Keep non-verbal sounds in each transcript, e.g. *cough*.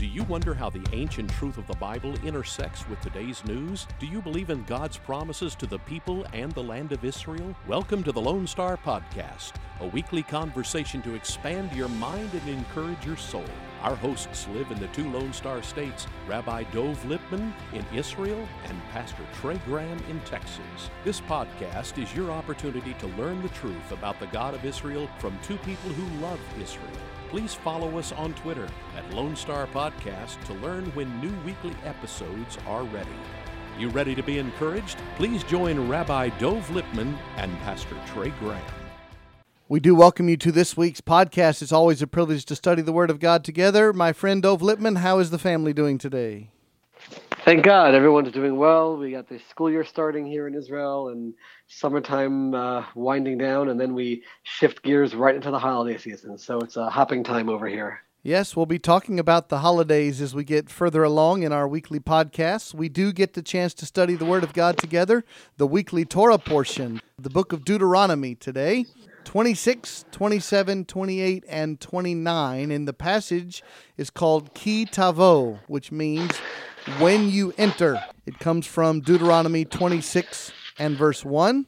Do you wonder how the ancient truth of the Bible intersects with today's news? Do you believe in God's promises to the people and the land of Israel? Welcome to the Lone Star Podcast, a weekly conversation to expand your mind and encourage your soul. Our hosts live in the two Lone Star states, Rabbi Dov Lipman in Israel and Pastor Trey Graham in Texas. This podcast is your opportunity to learn the truth about the God of Israel from two people who love Israel please follow us on Twitter at Lone Star Podcast to learn when new weekly episodes are ready. You ready to be encouraged? Please join Rabbi Dov Lipman and Pastor Trey Graham. We do welcome you to this week's podcast. It's always a privilege to study the Word of God together. My friend Dov Lipman, how is the family doing today? Thank God, everyone's doing well. We got the school year starting here in Israel, and summertime uh, winding down, and then we shift gears right into the holiday season. So it's a hopping time over here. Yes, we'll be talking about the holidays as we get further along in our weekly podcasts. We do get the chance to study the Word of God together, the weekly Torah portion, the book of Deuteronomy today. 26, 27, 28, and 29. And the passage is called Ki Tavo, which means when you enter. It comes from Deuteronomy 26 and verse 1.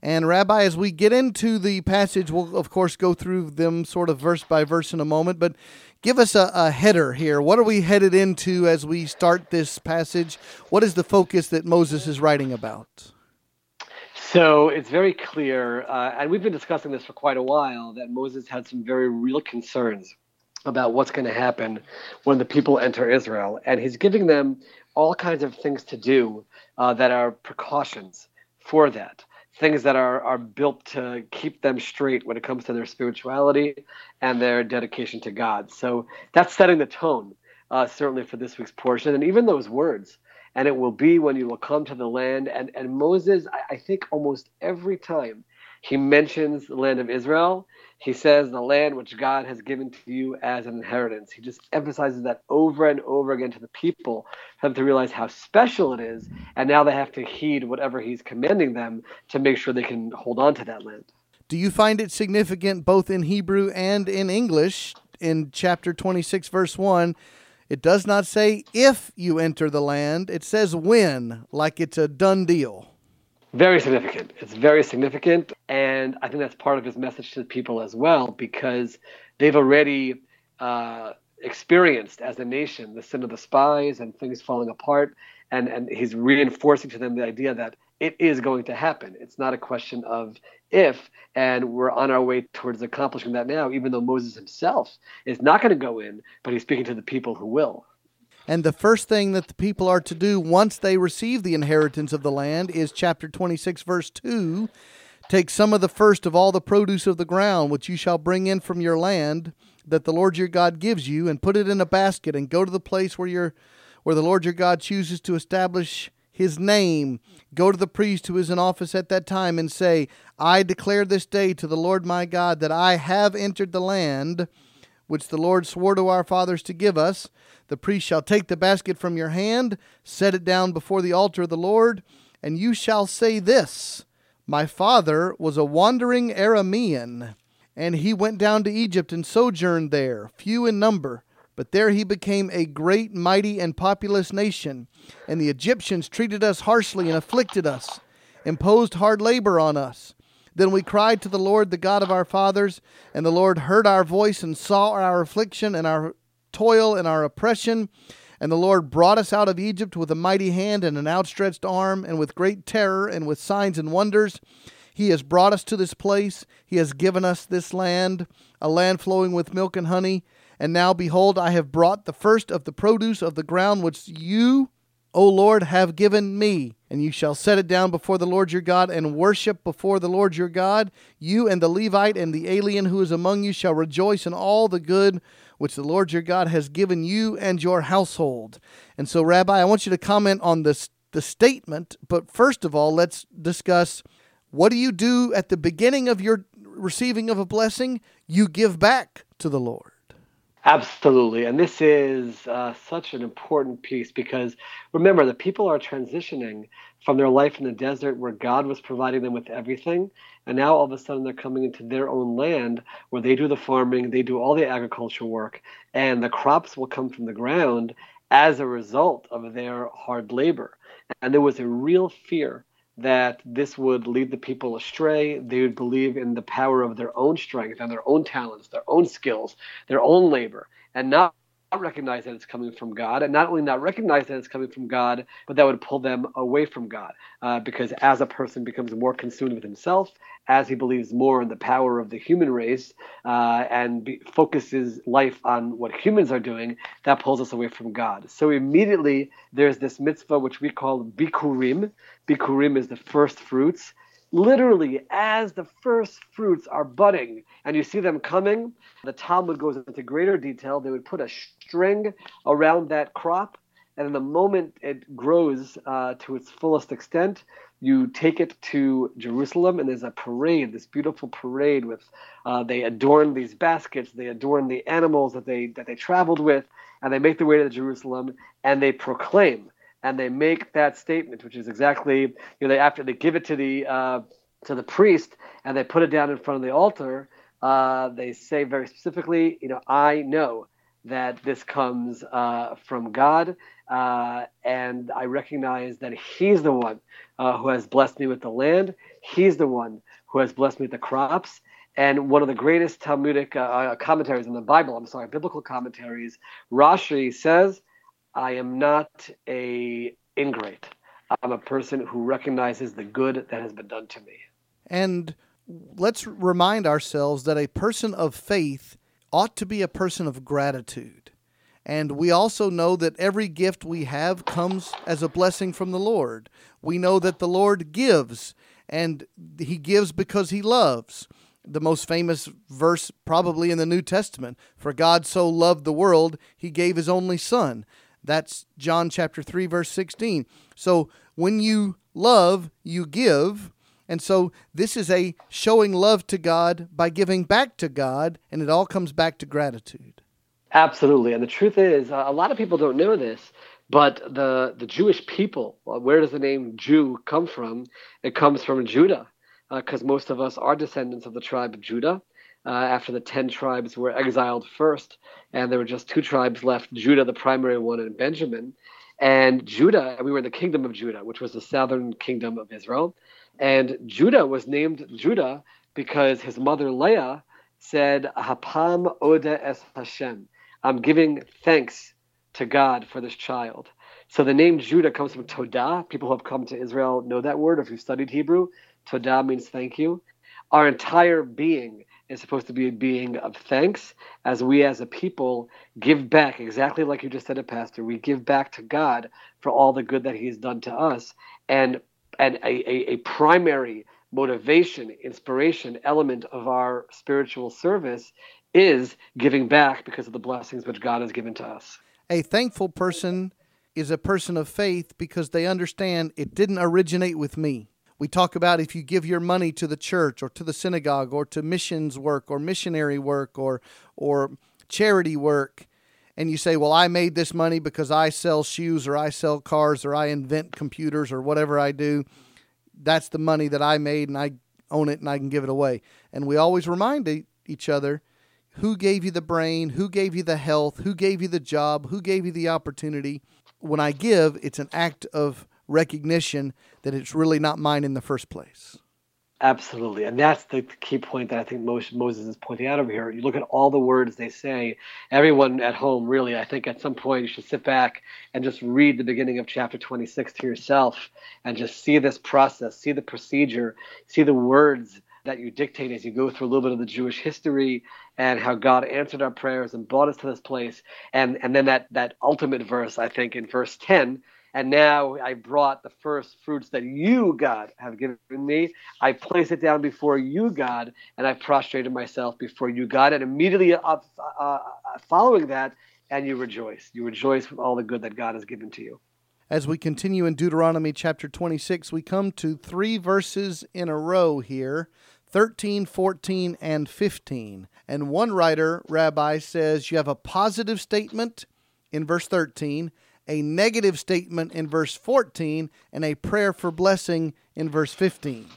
And, Rabbi, as we get into the passage, we'll, of course, go through them sort of verse by verse in a moment, but give us a, a header here. What are we headed into as we start this passage? What is the focus that Moses is writing about? So it's very clear, uh, and we've been discussing this for quite a while, that Moses had some very real concerns about what's going to happen when the people enter Israel. And he's giving them all kinds of things to do uh, that are precautions for that, things that are, are built to keep them straight when it comes to their spirituality and their dedication to God. So that's setting the tone, uh, certainly for this week's portion. And even those words, and it will be when you will come to the land. And, and Moses, I, I think almost every time he mentions the land of Israel, he says the land which God has given to you as an inheritance. He just emphasizes that over and over again to the people have to realize how special it is, and now they have to heed whatever he's commanding them to make sure they can hold on to that land. Do you find it significant both in Hebrew and in English in chapter 26 verse 1 it does not say if you enter the land, it says when, like it's a done deal. Very significant. It's very significant. And I think that's part of his message to the people as well, because they've already uh, experienced as a nation the sin of the spies and things falling apart. And, and he's reinforcing to them the idea that it is going to happen. It's not a question of if, and we're on our way towards accomplishing that now, even though Moses himself is not going to go in, but he's speaking to the people who will. And the first thing that the people are to do once they receive the inheritance of the land is chapter 26, verse 2 Take some of the first of all the produce of the ground, which you shall bring in from your land, that the Lord your God gives you, and put it in a basket, and go to the place where, your, where the Lord your God chooses to establish his name. Go to the priest who is in office at that time and say, I declare this day to the Lord my God that I have entered the land which the Lord swore to our fathers to give us. The priest shall take the basket from your hand, set it down before the altar of the Lord, and you shall say this My father was a wandering Aramean, and he went down to Egypt and sojourned there, few in number. But there he became a great, mighty, and populous nation. And the Egyptians treated us harshly and afflicted us, imposed hard labor on us. Then we cried to the Lord, the God of our fathers, and the Lord heard our voice and saw our affliction and our toil and our oppression. And the Lord brought us out of Egypt with a mighty hand and an outstretched arm, and with great terror and with signs and wonders. He has brought us to this place. He has given us this land, a land flowing with milk and honey. And now, behold, I have brought the first of the produce of the ground which you, O Lord, have given me. And you shall set it down before the Lord your God and worship before the Lord your God. You and the Levite and the alien who is among you shall rejoice in all the good which the Lord your God has given you and your household. And so, Rabbi, I want you to comment on this the statement, but first of all, let's discuss what do you do at the beginning of your receiving of a blessing? You give back to the Lord. Absolutely. And this is uh, such an important piece because remember, the people are transitioning from their life in the desert where God was providing them with everything. And now all of a sudden they're coming into their own land where they do the farming, they do all the agricultural work, and the crops will come from the ground as a result of their hard labor. And there was a real fear that this would lead the people astray. They would believe in the power of their own strength and their own talents, their own skills, their own labor, and not recognize that it's coming from God, and not only not recognize that it's coming from God, but that would pull them away from God. Uh, because as a person becomes more consumed with himself, as he believes more in the power of the human race, uh, and be, focuses life on what humans are doing, that pulls us away from God. So immediately there's this mitzvah which we call bikurim. Bikurim is the first fruits literally as the first fruits are budding and you see them coming, the Talmud goes into greater detail. They would put a string around that crop, and in the moment it grows uh, to its fullest extent, you take it to Jerusalem, and there's a parade, this beautiful parade with uh, they adorn these baskets, they adorn the animals that they that they traveled with, and they make their way to Jerusalem, and they proclaim and they make that statement, which is exactly you know they after they give it to the uh, to the priest and they put it down in front of the altar. Uh, they say very specifically, you know, I know that this comes uh, from God, uh, and I recognize that He's the one uh, who has blessed me with the land. He's the one who has blessed me with the crops. And one of the greatest Talmudic uh, commentaries in the Bible, I'm sorry, biblical commentaries, Rashi says I am not a ingrate. I'm a person who recognizes the good that has been done to me. And let's remind ourselves that a person of faith ought to be a person of gratitude. And we also know that every gift we have comes as a blessing from the Lord. We know that the Lord gives, and He gives because He loves. The most famous verse, probably in the New Testament For God so loved the world, He gave His only Son. That's John chapter 3 verse 16. So when you love, you give. And so this is a showing love to God by giving back to God, and it all comes back to gratitude. Absolutely. And the truth is, uh, a lot of people don't know this, but the, the Jewish people, well, where does the name Jew come from? It comes from Judah, because uh, most of us are descendants of the tribe of Judah uh, after the 10 tribes were exiled first, and there were just two tribes left Judah, the primary one, and Benjamin. And Judah, we were in the kingdom of Judah, which was the southern kingdom of Israel. And Judah was named Judah because his mother Leah said, Hapam Oda es Hashem. I'm giving thanks to God for this child. So the name Judah comes from Todah. People who have come to Israel know that word. If you've studied Hebrew, Todah means thank you. Our entire being is supposed to be a being of thanks as we as a people give back exactly like you just said it pastor. We give back to god for all the good that he's done to us. And and a, a, a primary motivation inspiration element of our spiritual service is giving back because of the blessings which god has given to us. A thankful person is a person of faith because they understand it didn't originate with me we talk about if you give your money to the church or to the synagogue or to missions work or missionary work or or charity work and you say, "Well, I made this money because I sell shoes or I sell cars or I invent computers or whatever I do. That's the money that I made and I own it and I can give it away." And we always remind each other, who gave you the brain, who gave you the health, who gave you the job, who gave you the opportunity. When I give, it's an act of recognition that it's really not mine in the first place. Absolutely. And that's the key point that I think Moses is pointing out over here. You look at all the words they say. Everyone at home, really, I think at some point you should sit back and just read the beginning of chapter 26 to yourself and just see this process, see the procedure, see the words that you dictate as you go through a little bit of the Jewish history and how God answered our prayers and brought us to this place. And, and then that, that ultimate verse, I think, in verse 10 and now I brought the first fruits that you, God, have given me. I place it down before you, God, and I prostrated myself before you, God. And immediately uh, uh, following that, and you rejoice. You rejoice with all the good that God has given to you. As we continue in Deuteronomy chapter 26, we come to three verses in a row here 13, 14, and 15. And one writer, Rabbi, says you have a positive statement in verse 13, a negative statement in verse 14, and a prayer for blessing in verse 15.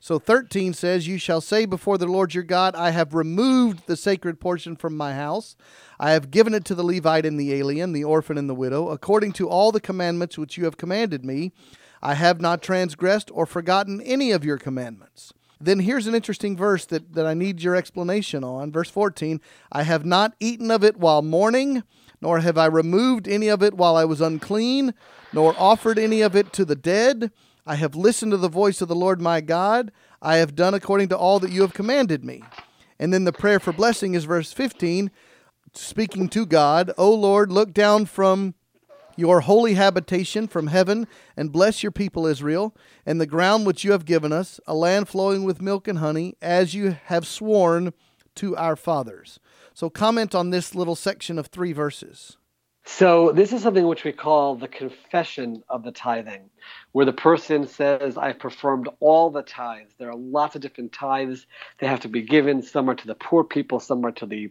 So 13 says, You shall say before the Lord your God, I have removed the sacred portion from my house. I have given it to the Levite and the alien, the orphan and the widow, according to all the commandments which you have commanded me. I have not transgressed or forgotten any of your commandments. Then here's an interesting verse that, that I need your explanation on. Verse 14 I have not eaten of it while mourning, nor have I removed any of it while I was unclean, nor offered any of it to the dead. I have listened to the voice of the Lord my God. I have done according to all that you have commanded me. And then the prayer for blessing is verse 15, speaking to God, O Lord, look down from your holy habitation from heaven, and bless your people Israel, and the ground which you have given us, a land flowing with milk and honey, as you have sworn to our fathers. So, comment on this little section of three verses. So, this is something which we call the confession of the tithing, where the person says, I've performed all the tithes. There are lots of different tithes. They have to be given. Some are to the poor people, some are to the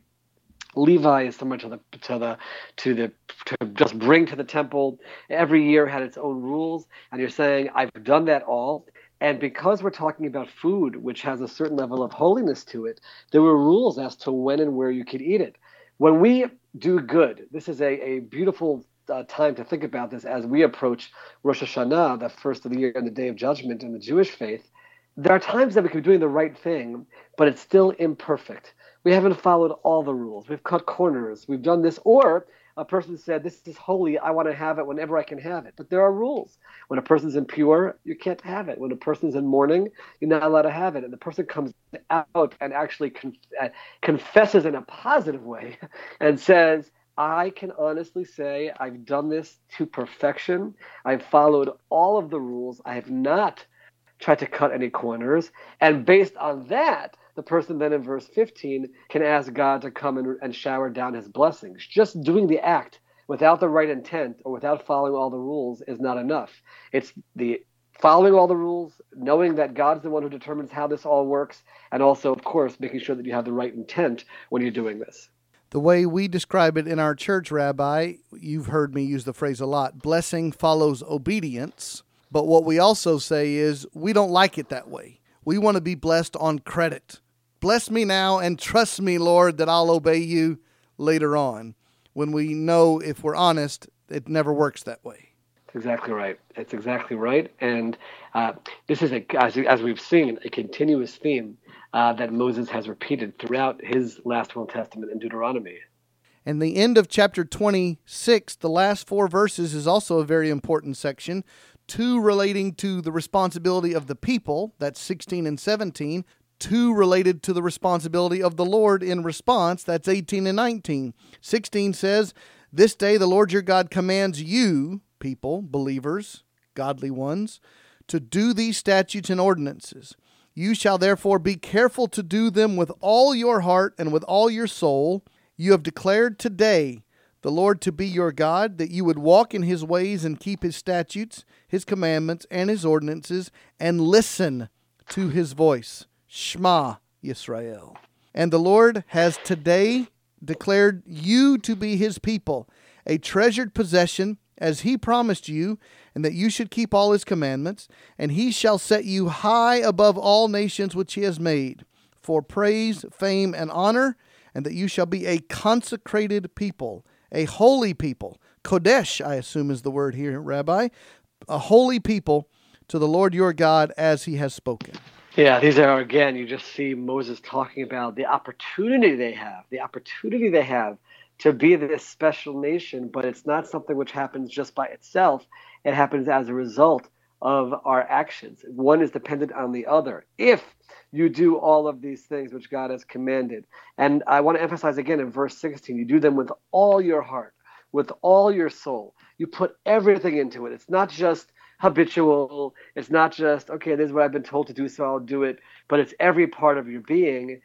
Levi is similar to the to the to the to just bring to the temple. Every year had its own rules, and you're saying I've done that all. And because we're talking about food, which has a certain level of holiness to it, there were rules as to when and where you could eat it. When we do good, this is a, a beautiful uh, time to think about this as we approach Rosh Hashanah, the first of the year and the Day of Judgment in the Jewish faith. There are times that we could be doing the right thing, but it's still imperfect we haven't followed all the rules. We've cut corners. We've done this. Or a person said, This is holy. I want to have it whenever I can have it. But there are rules. When a person's impure, you can't have it. When a person's in mourning, you're not allowed to have it. And the person comes out and actually uh, confesses in a positive way *laughs* and says, I can honestly say I've done this to perfection. I've followed all of the rules. I have not tried to cut any corners. And based on that, the person then in verse 15 can ask God to come and, and shower down his blessings. Just doing the act without the right intent or without following all the rules is not enough. It's the following all the rules, knowing that God's the one who determines how this all works, and also, of course, making sure that you have the right intent when you're doing this. The way we describe it in our church, Rabbi, you've heard me use the phrase a lot blessing follows obedience. But what we also say is we don't like it that way. We want to be blessed on credit. Bless me now and trust me, Lord, that I'll obey you later on. When we know, if we're honest, it never works that way. That's exactly right. It's exactly right. And uh, this is, a, as, as, we've seen, a continuous theme uh, that Moses has repeated throughout his last Old Testament in Deuteronomy. And the end of chapter 26, the last four verses, is also a very important section. Two relating to the responsibility of the people, that's 16 and 17, two related to the responsibility of the Lord in response. That's 18 and 19. 16 says, This day the Lord your God commands you, people, believers, godly ones, to do these statutes and ordinances. You shall therefore be careful to do them with all your heart and with all your soul. You have declared today the Lord to be your God, that you would walk in his ways and keep his statutes, his commandments, and his ordinances, and listen to his voice. Shema Yisrael. And the Lord has today declared you to be his people, a treasured possession, as he promised you, and that you should keep all his commandments. And he shall set you high above all nations which he has made, for praise, fame, and honor, and that you shall be a consecrated people, a holy people. Kodesh, I assume, is the word here, Rabbi. A holy people to the Lord your God as he has spoken. Yeah, these are again, you just see Moses talking about the opportunity they have, the opportunity they have to be this special nation, but it's not something which happens just by itself. It happens as a result of our actions. One is dependent on the other. If you do all of these things which God has commanded, and I want to emphasize again in verse 16, you do them with all your heart, with all your soul. You put everything into it. It's not just habitual. It's not just, okay, this is what I've been told to do, so I'll do it, but it's every part of your being.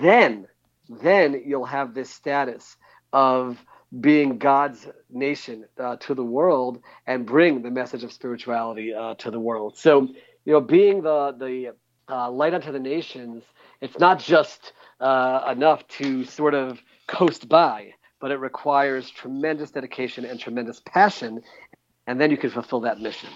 Then, then you'll have this status of being God's nation uh, to the world and bring the message of spirituality uh, to the world. So, you know, being the the uh, light unto the nations, it's not just uh, enough to sort of coast by, but it requires tremendous dedication and tremendous passion, and then you can fulfill that mission.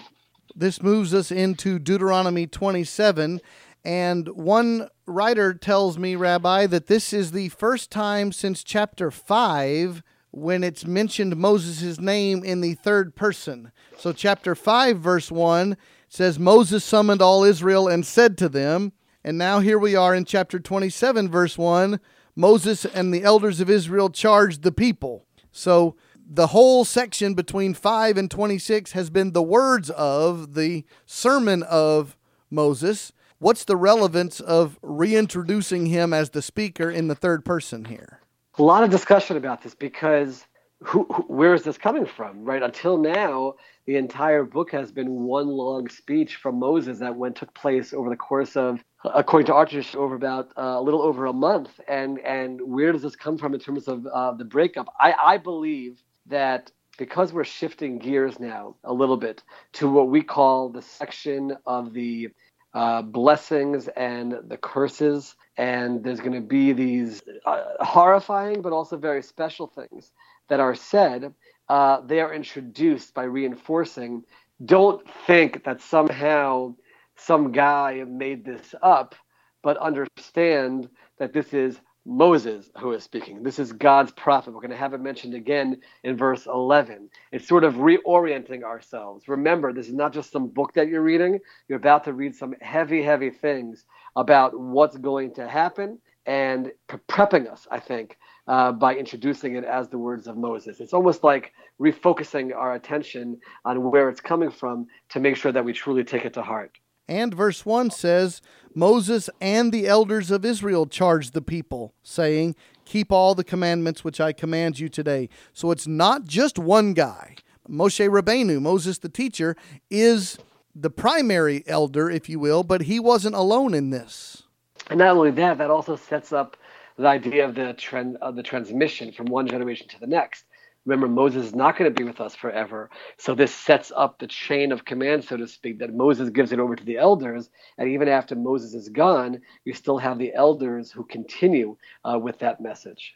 This moves us into Deuteronomy 27. And one writer tells me, Rabbi, that this is the first time since chapter 5 when it's mentioned Moses' name in the third person. So, chapter 5, verse 1 says, Moses summoned all Israel and said to them, and now here we are in chapter 27, verse 1 Moses and the elders of Israel charged the people. So, the whole section between 5 and 26 has been the words of the sermon of Moses. What's the relevance of reintroducing him as the speaker in the third person here? A lot of discussion about this because who, who, where is this coming from, right? Until now, the entire book has been one long speech from Moses that went took place over the course of, according to Archer, over about uh, a little over a month. And and where does this come from in terms of uh, the breakup? I, I believe that because we're shifting gears now a little bit to what we call the section of the uh, blessings and the curses, and there's going to be these uh, horrifying but also very special things that are said. Uh, they are introduced by reinforcing. Don't think that somehow some guy made this up, but understand that this is Moses who is speaking. This is God's prophet. We're going to have it mentioned again in verse 11. It's sort of reorienting ourselves. Remember, this is not just some book that you're reading. You're about to read some heavy, heavy things about what's going to happen and prepping us, I think, uh, by introducing it as the words of Moses. It's almost like refocusing our attention on where it's coming from to make sure that we truly take it to heart. And verse 1 says, Moses and the elders of Israel charged the people, saying, Keep all the commandments which I command you today. So it's not just one guy. Moshe Rabbeinu, Moses the teacher, is the primary elder, if you will, but he wasn't alone in this. And not only that, that also sets up the idea of the trend of the transmission from one generation to the next. Remember, Moses is not going to be with us forever. So this sets up the chain of command, so to speak, that Moses gives it over to the elders. And even after Moses is gone, you still have the elders who continue uh, with that message.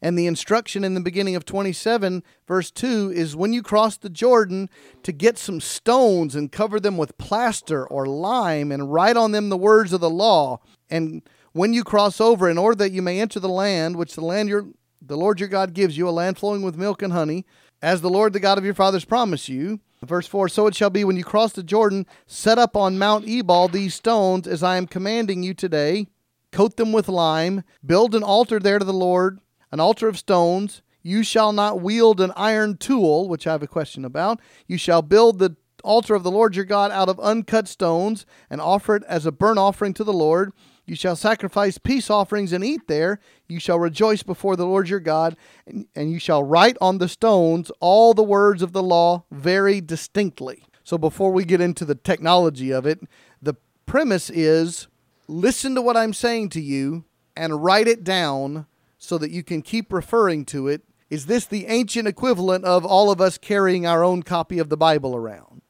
And the instruction in the beginning of 27, verse 2, is when you cross the Jordan to get some stones and cover them with plaster or lime and write on them the words of the law. And when you cross over, in order that you may enter the land which the land your the Lord your God gives you, a land flowing with milk and honey, as the Lord the God of your fathers promised you. Verse 4 So it shall be when you cross the Jordan, set up on Mount Ebal these stones as I am commanding you today, coat them with lime, build an altar there to the Lord, an altar of stones. You shall not wield an iron tool, which I have a question about. You shall build the altar of the Lord your God out of uncut stones and offer it as a burnt offering to the Lord. You shall sacrifice peace offerings and eat there. You shall rejoice before the Lord your God, and, you shall write on the stones all the words of the law very distinctly. So, before we get into the technology of it, the premise is listen to what I'm saying to you and write it down so that you can keep referring to it. Is this the ancient equivalent of all of us carrying our own copy of the Bible around?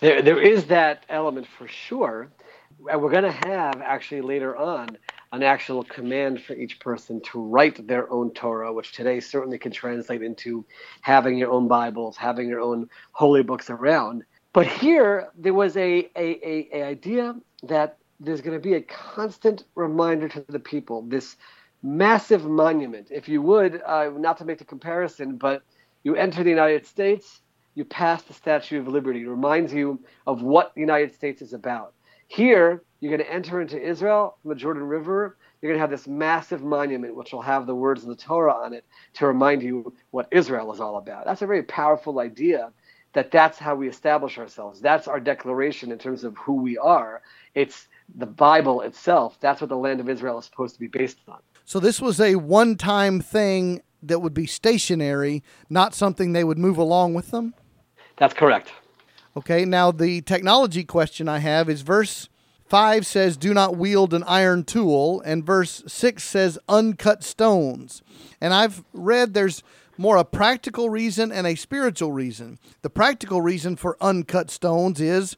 There, there is that element for sure we're going to have actually later on an actual command for each person to write their own Torah, which today certainly can translate into having your own Bibles, having your own holy books around. But here there was a, a, a, a idea that there's going to be a constant reminder to the people, this massive monument. If you would, uh, not to make the comparison, but you enter the United States, you pass the Statue of Liberty. It reminds you of what the United States is about. Here, you're going to enter into Israel from the Jordan River. You're going to have this massive monument which will have the words of the Torah on it to remind you what Israel is all about. That's a very powerful idea that that's how we establish ourselves. That's our declaration in terms of who we are. It's the Bible itself. That's what the land of Israel is supposed to be based on. So this was a one-time thing that would be stationary, not something they would move along with them? That's correct. Okay, now the technology question I have is verse 5 says, Do not wield an iron tool, and verse 6 says, Uncut stones. And I've read there's more a practical reason and a spiritual reason. The practical reason for uncut stones is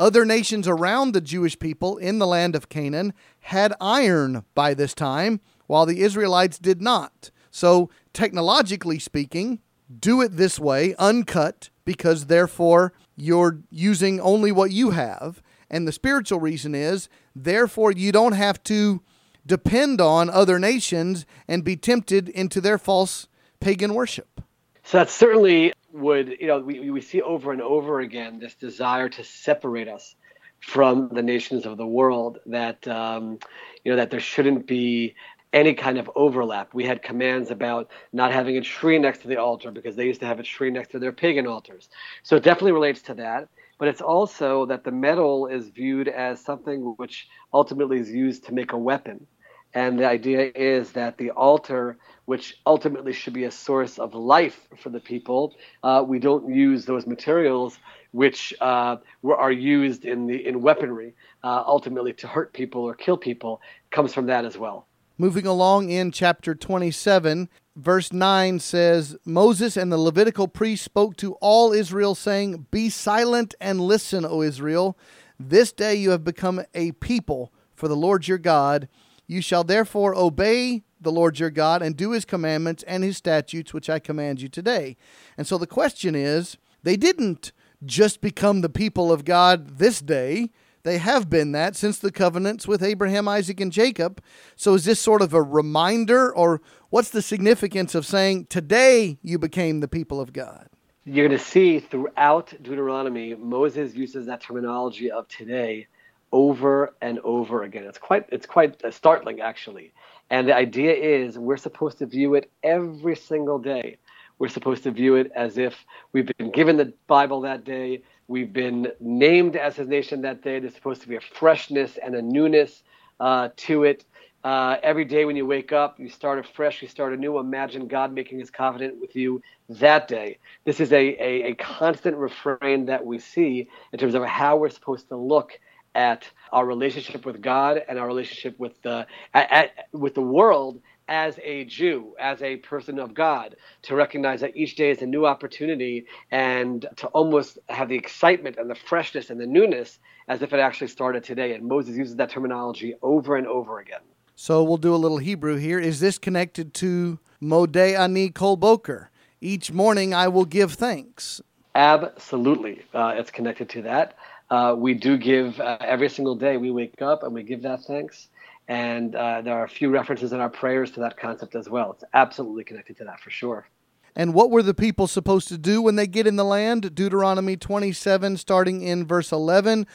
Other nations around the Jewish people in the land of Canaan had iron by this time, while the Israelites did not. So, technologically speaking, do it this way, uncut, because therefore you're using only what you have. And the spiritual reason is, therefore, you don't have to depend on other nations and be tempted into their false pagan worship. So that certainly would, you know, we, we see over and over again this desire to separate us from the nations of the world. That um, you know that there shouldn't be any kind of overlap. We had commands about not having a tree next to the altar because they used to have a tree next to their pagan altars. So it definitely relates to that. But it's also that the metal is viewed as something which ultimately is used to make a weapon. And the idea is that the altar, which ultimately should be a source of life for the people, uh, we don't use those materials which uh, are used in the in weaponry uh, ultimately to hurt people or kill people. Comes from that as well. Moving along in chapter 27, verse 9 says Moses and the Levitical priests spoke to all Israel, saying, Be silent and listen, O Israel. This day you have become a people for the Lord your God. You shall therefore obey the Lord your God and do his commandments and his statutes, which I command you today. And so the question is they didn't just become the people of God this day. They have been that since the covenants with Abraham, Isaac, and Jacob. So is this sort of a reminder, or what's the significance of saying, Today you became the people of God? You're going to see throughout Deuteronomy, Moses uses that terminology of today over and over again. It's quite it's quite uh, startling actually. And the idea is we're supposed to view it every single day. We're supposed to view it as if we've been given the Bible that day. We've been named as his nation that day. There's supposed to be a freshness and a newness uh, to it. Uh, every day when you wake up, you start afresh, you start anew. Imagine God making his covenant with you that day. This is a, a, a constant refrain that we see in terms of how we're supposed to look at our relationship with God and our relationship with the at, at, with the world as a Jew, as a person of God, to recognize that each day is a new opportunity and to almost have the excitement and the freshness and the newness as if it actually started today. And Moses uses that terminology over and over again. So we'll do a little Hebrew here. Is this connected to Modeh Ani Kol Boker? Each morning I will give thanks. Absolutely. Uh, it's connected to that. Uh, we do give uh, every single day we wake up and we give that thanks. And uh, there are a few references in our prayers to that concept as well. It's absolutely connected to that for sure. And what were the people supposed to do when they get in the land? Deuteronomy 27, starting in verse 11.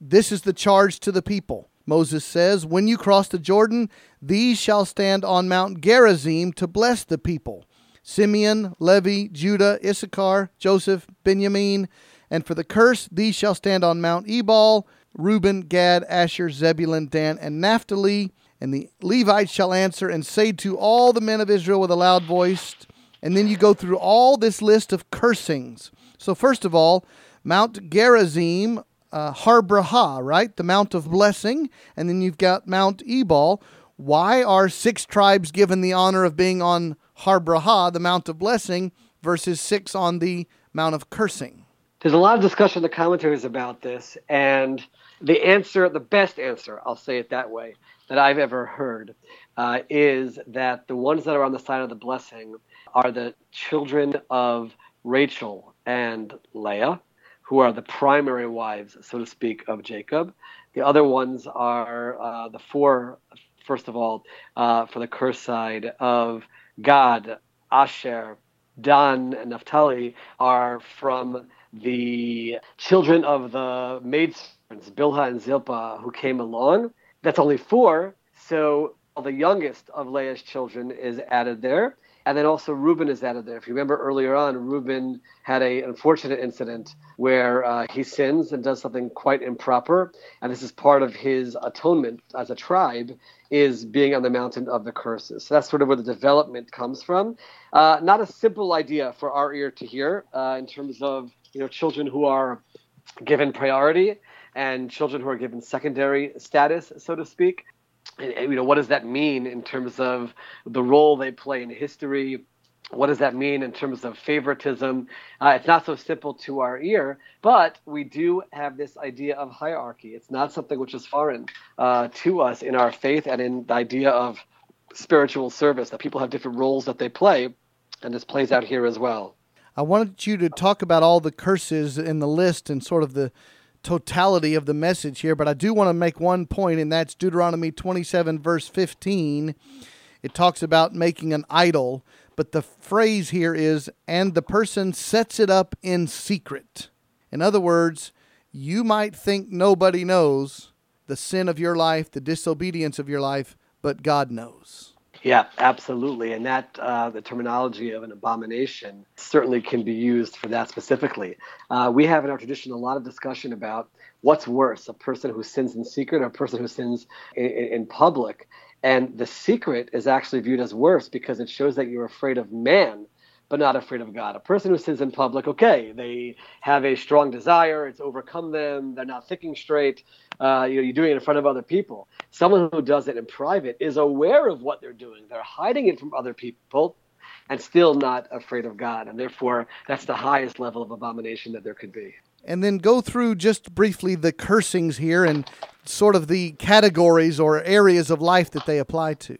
This is the charge to the people. Moses says, When you cross the Jordan, these shall stand on Mount Gerizim to bless the people Simeon, Levi, Judah, Issachar, Joseph, Benjamin. And for the curse, these shall stand on Mount Ebal Reuben, Gad, Asher, Zebulun, Dan, and Naphtali. And the Levites shall answer and say to all the men of Israel with a loud voice. And then you go through all this list of cursings. So, first of all, Mount Gerizim, uh, Har Bracha, right? The Mount of Blessing. And then you've got Mount Ebal. Why are six tribes given the honor of being on Har Bracha, the Mount of Blessing, versus six on the Mount of Cursing? There's a lot of discussion in the commentaries about this. And the answer, the best answer, I'll say it that way, that I've ever heard, uh, is that the ones that are on the side of the blessing are the children of Rachel and Leah, who are the primary wives, so to speak, of Jacob. The other ones are uh, the four, first of all, uh, for the curse side of Gad, Asher, Dan, and Naphtali are from the children of the maids Bilhah and Zilpah, who came along. That's only four. So the youngest of Leah's children is added there. And then also Reuben is added there. If you remember earlier on, Reuben had a unfortunate incident where uh, he sins and does something quite improper, and this is part of his atonement as a tribe, is being on the mountain of the curses. So that's sort of where the development comes from. Uh, not a simple idea for our ear to hear uh, in terms of you know children who are given priority and children who are given secondary status, so to speak. And, and, you know, what does that mean in terms of the role they play in history, What does that mean in terms of favoritism? Uh, it's not so simple to our ear, but we do have this idea of hierarchy. It's not something which is foreign uh, to us in our faith and in the idea of spiritual service, that people have different roles that they play, and this plays out here as well. I wanted you to talk about all the curses in the list and sort of the totality of the message here, but I do want to make one point, and that's Deuteronomy 27, verse 15. It talks about making an idol, but the phrase here is, and the person sets it up in secret. In other words, you might think nobody knows the sin of your life, the disobedience of your life, but God knows. Yeah, absolutely. And that, uh, the terminology of an abomination certainly can be used for that specifically. Uh, we have in our tradition a lot of discussion about what's worse a person who sins in secret or a person who sins in, in public. And the secret is actually viewed as worse because it shows that you're afraid of man but not afraid of God. A person who sins in public, okay, they have a strong desire, it's overcome them, they're not thinking straight, uh, you know, you're doing it in front of other people. Someone who does it in private is aware of what they're doing, they're hiding it from other people and still not afraid of God. And therefore, that's the highest level of abomination that there could be. And then go through just briefly the cursings here and sort of the categories or areas of life that they apply to.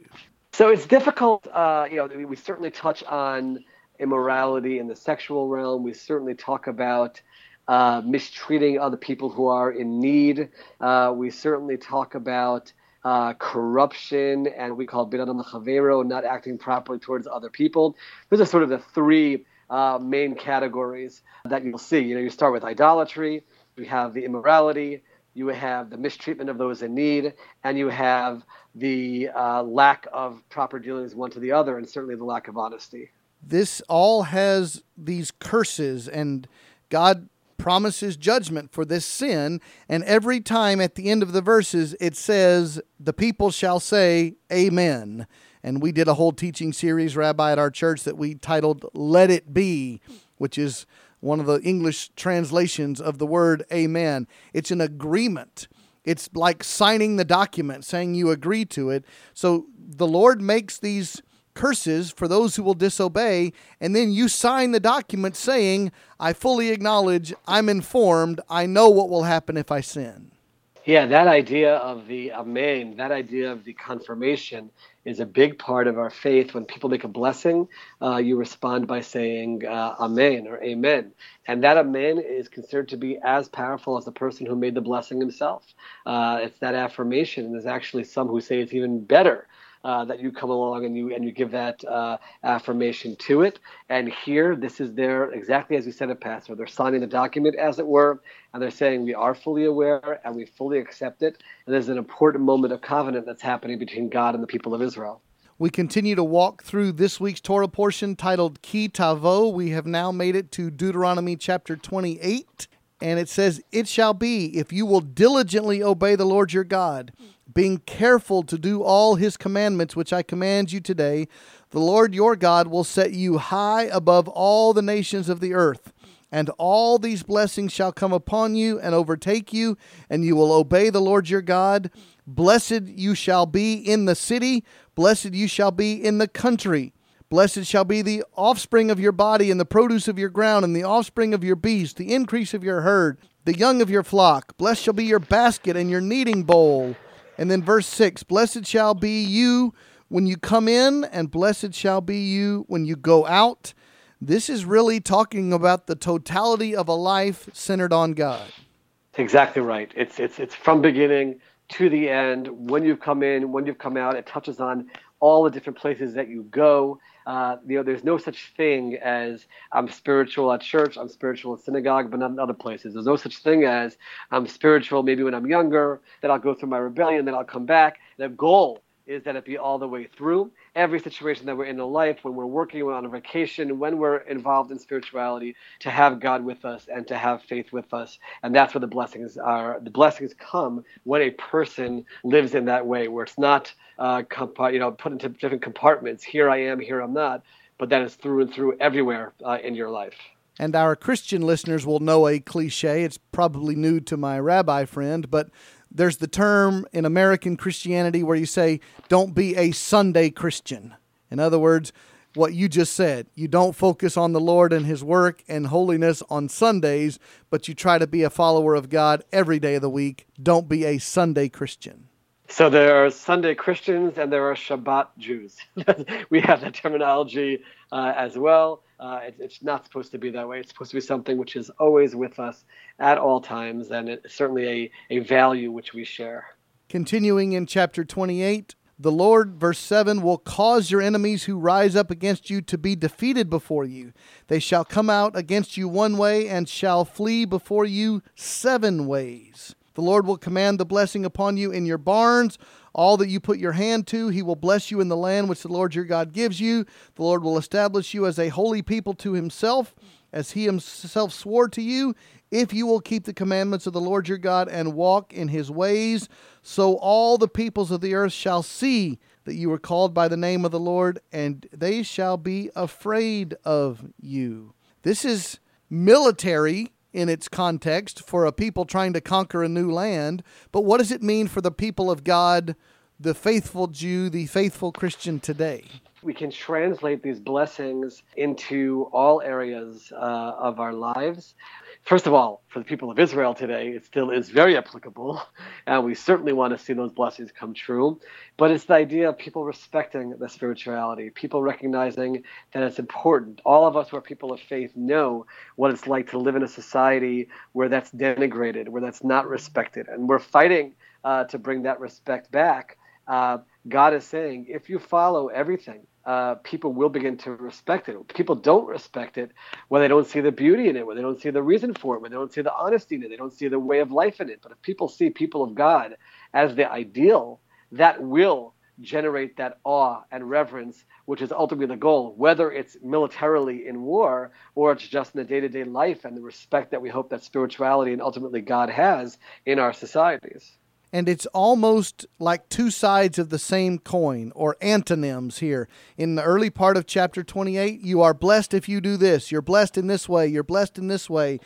So it's difficult. Uh, you know, we certainly touch on immorality in the sexual realm. We certainly talk about uh, mistreating other people who are in need. Uh, we certainly talk about uh, corruption and we call bidadam chavero, not acting properly towards other people. Those are sort of the three uh, main categories that you'll see. You know, you start with idolatry, you have the immorality, you have the mistreatment of those in need, and you have the uh, lack of proper dealings one to the other, and certainly the lack of honesty this all has these curses and God promises judgment for this sin. And every time at the end of the verses it says the people shall say amen. And we did a whole teaching series rabbi at our church that we titled let it be which is one of the english translations of the word amen. It's an agreement. It's like signing the document saying you agree to it. So the lord makes these curses for those who will disobey, and then you sign the document saying, I fully acknowledge, I'm informed, I know what will happen if I sin. Yeah, that idea of the amen, that idea of the confirmation is a big part of our faith. When people make a blessing, uh, you respond by saying uh, amen or amen. And that amen is considered to be as powerful as the person who made the blessing himself. Uh, it's that affirmation. There's actually some who say it's even better uh, that you come along and you and you give that uh, affirmation to it. And here, this is their exactly as you said it, Pastor. They're signing the document, as it were, and they're saying we are fully aware and we fully accept it. And there's an important moment of covenant that's happening between God and the people of Israel. We continue to walk through this week's Torah portion titled Ki Tavo. We have now made it to Deuteronomy chapter 28. And it says, It shall be, if you will diligently obey the Lord your God, being careful to do all his commandments which I command you today, the Lord your God will set you high above all the nations of the earth. And all these blessings shall come upon you and overtake you, and you will obey the Lord your God. Blessed you shall be in the city, blessed you shall be in the country. Blessed shall be the offspring of your body, and the produce of your ground, and the offspring of your beast, the increase of your herd, the young of your flock. Blessed shall be your basket and your kneading bowl. And then verse 6 Blessed shall be you when you come in, and blessed shall be you when you go out. This is really talking about the totality of a life centered on God. Exactly right. It's it's it's from beginning to the end. When you've come in, when you've come out, it touches on all the different places that you go. Uh, you know, there's no such thing as I'm spiritual at church, I'm spiritual at synagogue, but not in other places. There's no such thing as I'm spiritual maybe when I'm younger, then I'll go through my rebellion, then I'll come back. The goal is that it be all the way through every situation that we're in in life, when we're working, when on a vacation, when we're involved in spirituality, to have God with us and to have faith with us. And that's where the blessings are. The blessings come when a person lives in that way, where it's not uh, you know put into different compartments. Here I am, here I'm not. But that is through and through everywhere uh, in your life. And our Christian listeners will know a cliche. It's probably new to my rabbi friend, but there's the term in American Christianity where you say, don't be a Sunday Christian. In other words, what you just said. You don't focus on the Lord and His work and holiness on Sundays, but you try to be a follower of God every day of the week. Don't be a Sunday Christian. So there are Sunday Christians and there are Shabbat Jews. *laughs* we have that terminology uh, as well. Uh, it, it's not supposed to be that way. It's supposed to be something which is always with us at all times, and it's certainly a, a value which we share. Continuing in chapter 28, the Lord, verse 7, will cause your enemies who rise up against you to be defeated before you. They shall come out against you one way and shall flee before you seven ways. The Lord will command the blessing upon you in your barns. All that you put your hand to, he will bless you in the land which the Lord your God gives you. The Lord will establish you as a holy people to himself, as he himself swore to you, if you will keep the commandments of the Lord your God and walk in his ways. So all the peoples of the earth shall see that you are called by the name of the Lord, and they shall be afraid of you. This is military in its context for a people trying to conquer a new land, but what does it mean for the people of God, the faithful Jew, the faithful Christian today? We can translate these blessings into all areas uh, of our lives first of all, for the people of Israel today, it still is very applicable, and we certainly want to see those blessings come true. But it's the idea of people respecting the spirituality, people recognizing that it's important. All of us who are people of faith know what it's like to live in a society where that's denigrated, where that's not respected, and we're fighting uh, to bring that respect back. Uh, God is saying, if you follow everything uh, people will begin to respect it. People don't respect it when they don't see the beauty in it, when they don't see the reason for it, when they don't see the honesty in it, they don't see the way of life in it. But if people see people of God as the ideal, that will generate that awe and reverence, which is ultimately the goal, whether it's militarily in war or it's just in the day to day life and the respect that we hope that spirituality and ultimately God has in our societies and it's almost like two sides of the same coin or antonyms here. In the early part of chapter 28, you are blessed if you do this, you're blessed in this way, you're blessed in this way.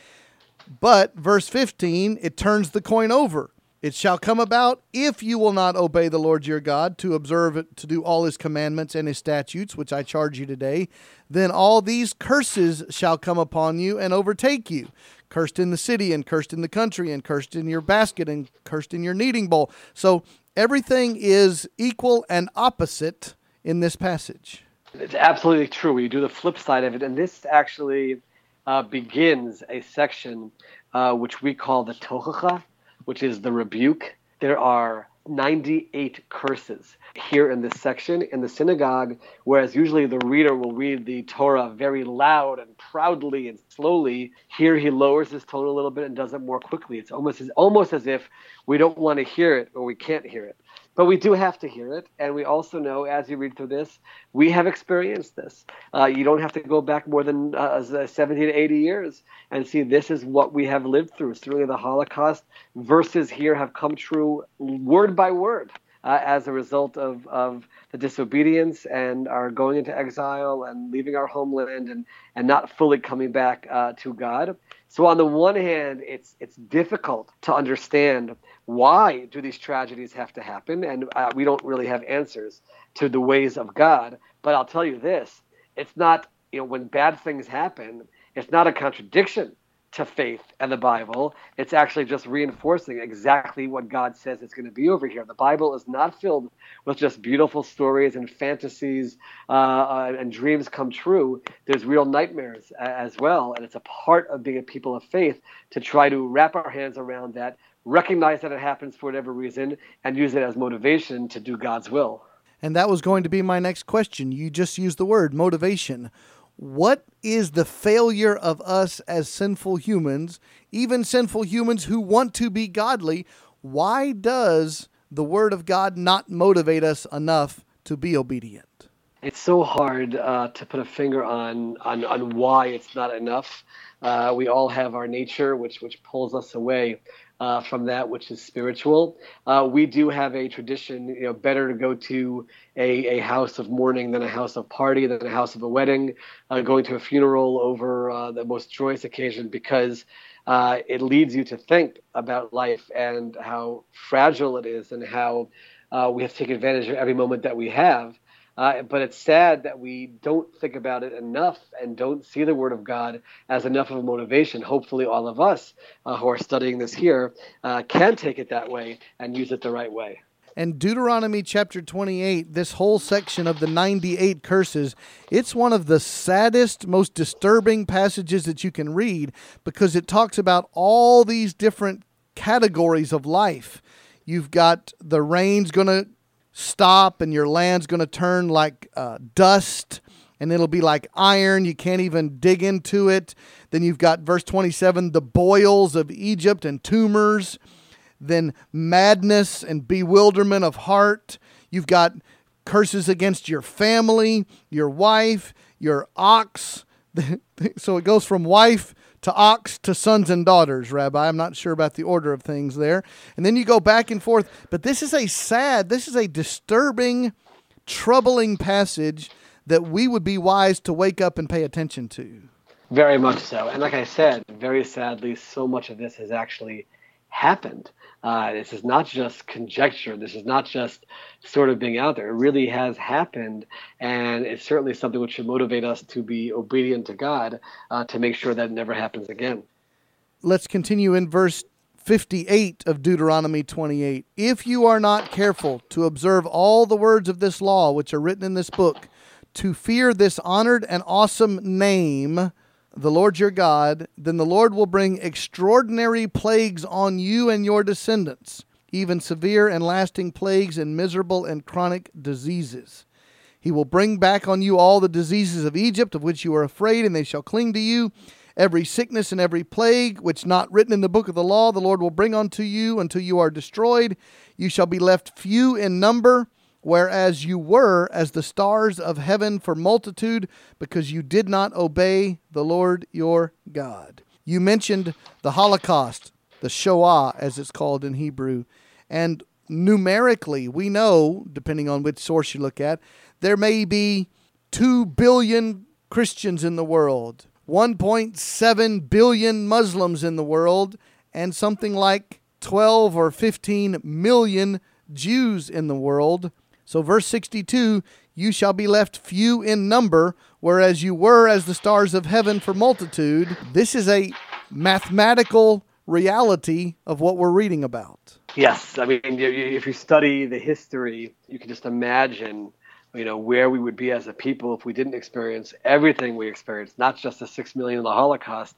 But verse 15, it turns the coin over. It shall come about if you will not obey the Lord your God to observe it, to do all his commandments and his statutes, which I charge you today, then all these curses shall come upon you and overtake you cursed in the city and cursed in the country and cursed in your basket and cursed in your kneading bowl. So everything is equal and opposite in this passage. It's absolutely true. We do the flip side of it, and this actually uh, begins a section uh, which we call the tochacha, which is the rebuke. There are 98 curses here in this section in the synagogue, whereas usually the reader will read the Torah very loud and proudly and slowly. Here he lowers his tone a little bit and does it more quickly. It's almost as, almost as if we don't want to hear it or we can't hear it. But we do have to hear it, and we also know as you read through this, we have experienced this. Uh, you don't have to go back more than uh, 70 to 80 years and see this is what we have lived through. Certainly, the Holocaust verses here have come true word by word. Uh, as a result of, of the disobedience and our going into exile and leaving our homeland and, and not fully coming back uh, to God. So on the one hand, it's it's difficult to understand why do these tragedies have to happen, and uh, we don't really have answers to the ways of God. But I'll tell you this: it's not you know when bad things happen, it's not a contradiction to faith and the Bible. It's actually just reinforcing exactly what God says it's going to be over here. The Bible is not filled with just beautiful stories and fantasies uh, uh, and dreams come true. There's real nightmares as well. And it's a part of being a people of faith to try to wrap our hands around that, recognize that it happens for whatever reason, and use it as motivation to do God's will. And that was going to be my next question. You just used the word motivation what is the failure of us as sinful humans, even sinful humans who want to be godly? Why does the Word of God not motivate us enough to be obedient? It's so hard uh, to put a finger on, on, on why it's not enough. Uh, we all have our nature, which, which pulls us away uh, from that which is spiritual. Uh, we do have a tradition, you know, better to go to a, a house of mourning than a house of party, than a house of a wedding, uh, going to a funeral over uh, the most joyous occasion because uh, it leads you to think about life and how fragile it is and how uh, we have to take advantage of every moment that we have. Uh, but it's sad that we don't think about it enough and don't see the Word of God as enough of a motivation. Hopefully, all of us uh, who are studying this here uh, can take it that way and use it the right way. And Deuteronomy chapter 28, this whole section of the 98 curses, it's one of the saddest, most disturbing passages that you can read because it talks about all these different categories of life. You've got the rain's going to stop and your land's going to turn like uh, dust and it'll be like iron. You can't even dig into it. Then you've got verse 27 the boils of Egypt and tumors then madness and bewilderment of heart. You've got curses against your family, your wife, your ox. *laughs* so it goes from wife to ox to sons and daughters, Rabbi. I'm not sure about the order of things there. And then you go back and forth. But this is a sad, this is a disturbing, troubling passage that we would be wise to wake up and pay attention to. Very much so. And like I said, very sadly, so much of this has actually happened. Uh, this is not just conjecture. This is not just sort of being out there. It really has happened, and it's certainly something which should motivate us to be obedient to God uh, to make sure that never happens again. Let's continue in verse 58 of Deuteronomy 28. If you are not careful to observe all the words of this law which are written in this book, to fear this honored and awesome name, the Lord your God, then the Lord will bring extraordinary plagues on you and your descendants, even severe and lasting plagues and miserable and chronic diseases. He will bring back on you all the diseases of Egypt, of which you are afraid, and they shall cling to you. Every sickness and every plague, which not written in the book of the law, the Lord will bring unto you until you are destroyed. You shall be left few in number whereas you were as the stars of heaven for multitude, because you did not obey the Lord your God. You mentioned the Holocaust, the Shoah, as it's called in Hebrew. And numerically, we know, depending on which source you look at, there may be 2 billion Christians in the world, 1.7 billion Muslims in the world, and something like 12 or 15 million Jews in the world. So, verse 62 You shall be left few in number, whereas you were as the stars of heaven for multitude. This is a mathematical reality of what we're reading about. Yes. I mean, if you study the history, you can just imagine you know where we would be as a people if we didn't experience everything we experienced not just the six million in the holocaust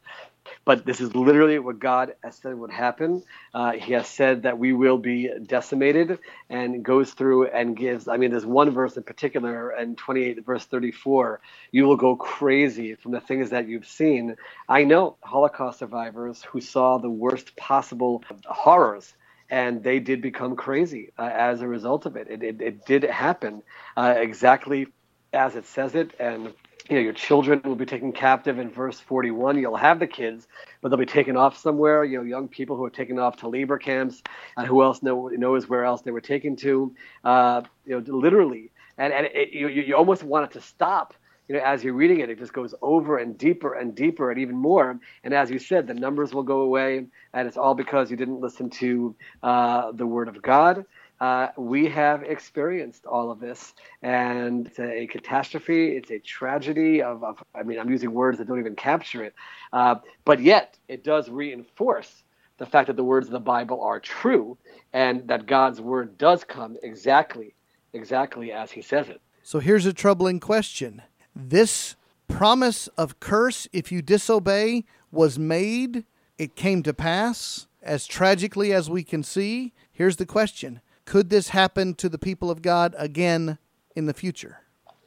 but this is literally what God has said would happen. Uh, he has said that we will be decimated and goes through and gives. I mean, there's one verse in particular, in 28 verse 34, you will go crazy from the things that you've seen. I know Holocaust survivors who saw the worst possible horrors and they did become crazy uh, as a result of it. It, it, it did happen uh, exactly as it says it, and you know, your children will be taken captive in verse 41. You'll have the kids, but they'll be taken off somewhere. You know, young people who are taken off to labor camps, and who else know, knows where else they were taken to? Uh, you know, literally, and and it, you you almost want it to stop. You know, as you're reading it, it just goes over and deeper and deeper and even more. And as you said, the numbers will go away, and it's all because you didn't listen to uh, the word of God uh, we have experienced all of this, and it's a, catastrophe. It's a tragedy of, of, I mean, I'm using words that don't even capture it, uh, but yet it does reinforce the fact that the words of the Bible are true, and that God's word does come exactly, exactly as He says it. So here's a troubling question: This promise of curse if you disobey was made. It came to pass as tragically as we can see. Here's the question could this happen to the people of God again in the future?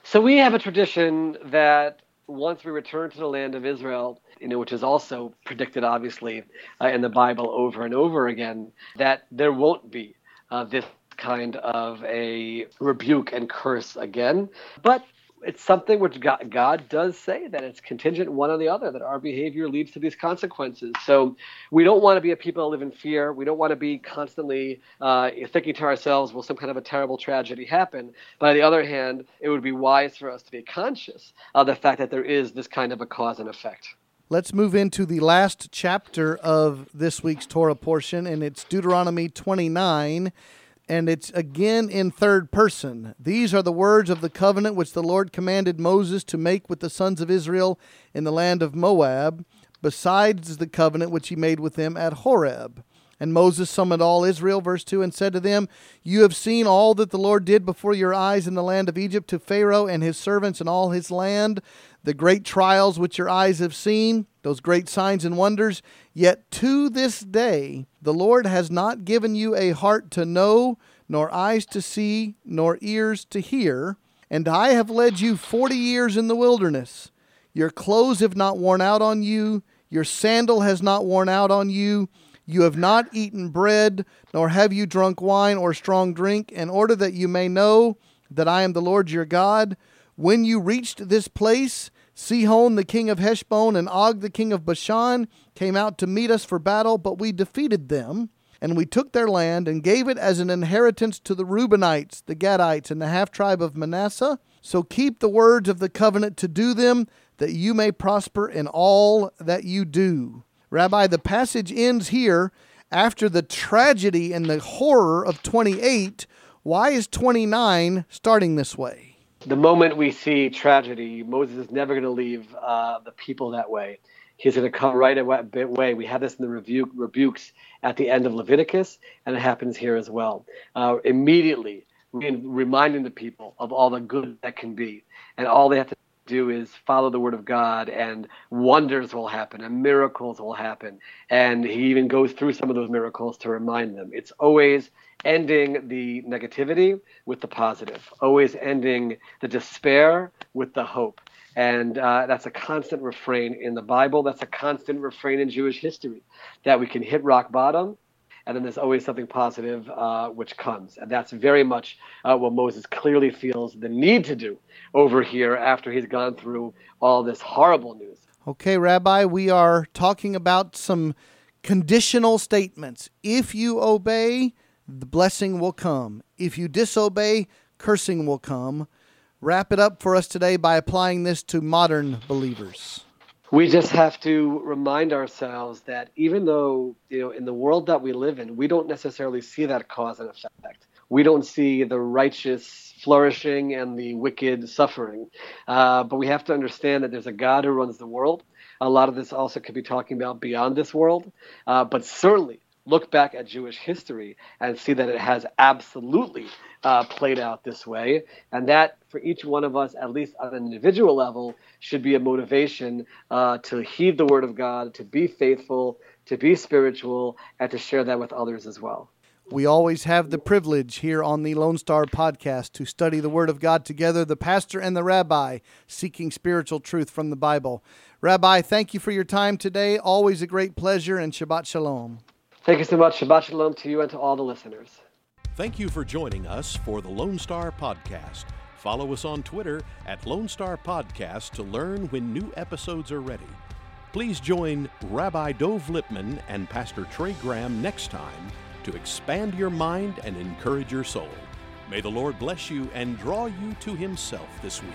So we have a tradition that once we return to the land of Israel, you know, which is also predicted obviously uh, in the Bible over and over again, that there won't be uh, this kind of a rebuke and curse again. But it's something which God, God, does say that it's contingent one on the other, that our behavior leads to these consequences. So we don't want to be a people that live in fear. We don't want to be constantly uh, thinking to ourselves, will some kind of a terrible tragedy happen? But on the other hand, it would be wise for us to be conscious of the fact that there is this kind of a cause and effect. Let's move into the last chapter of this week's Torah portion, and it's Deuteronomy 29. And it's again in third person. These are the words of the covenant which the Lord commanded Moses to make with the sons of Israel in the land of Moab, besides the covenant which he made with them at Horeb. And Moses summoned all Israel, verse 2, and said to them, You have seen all that the Lord did before your eyes in the land of Egypt to Pharaoh and his servants and all his land, the great trials which your eyes have seen, those great signs and wonders. Yet to this day the Lord has not given you a heart to know, nor eyes to see, nor ears to hear. And I have led you forty years in the wilderness. Your clothes have not worn out on you, your sandal has not worn out on you. You have not eaten bread, nor have you drunk wine or strong drink, in order that you may know that I am the Lord your God. When you reached this place, Sihon the king of Heshbon and Og the king of Bashan came out to meet us for battle, but we defeated them, and we took their land and gave it as an inheritance to the Reubenites, the Gadites, and the half tribe of Manasseh. So keep the words of the covenant to do them, that you may prosper in all that you do. Rabbi, the passage ends here after the tragedy and the horror of 28. Why is 29 starting this way? The moment we see tragedy, Moses is never going to leave uh, the people that way. He's going to come right away. We have this in the rebuke, rebukes at the end of Leviticus, and it happens here as well. Uh, immediately, reminding the people of all the good that can be, and all they have to do is follow the word of God and wonders will happen and miracles will happen. And he even goes through some of those miracles to remind them. It's always ending the negativity with the positive, always ending the despair with the hope. And uh, that's a constant refrain in the Bible. That's a constant refrain in Jewish history that we can hit rock bottom and then there's always something positive uh, which comes. And that's very much uh, what Moses clearly feels the need to do over here after he's gone through all this horrible news. Okay, Rabbi, we are talking about some conditional statements. If you obey, the blessing will come. If you disobey, cursing will come. Wrap it up for us today by applying this to modern believers we just have to remind ourselves that even though you know in the world that we live in we don't necessarily see that cause and effect. We don't see the righteous flourishing and the wicked suffering. Uh, but we have to understand that there's a god who runs the world. A lot of this also could be talking about beyond this world. Uh, but certainly look back at Jewish history and see that it has absolutely uh, played out this way. And that, for each one of us, at least on an individual level, should be a motivation uh, to heed the word of God, to be faithful, to be spiritual, and to share that with others as well. We always have the privilege here on the Lone Star podcast to study the Word of God together, the pastor and the rabbi, seeking spiritual truth from the Bible. Rabbi, thank you for your time today. Always a great pleasure, and Shabbat Shalom. Thank you so much. Shabbat Shalom to you and to all the listeners. Thank you for joining us for the Lone Star Podcast. Follow us on Twitter at Lone Star Podcast to learn when new episodes are ready. Please join Rabbi Dov Lipman and Pastor Trey Graham next time to expand your mind and encourage your soul. May the Lord bless you and draw you to Himself this week.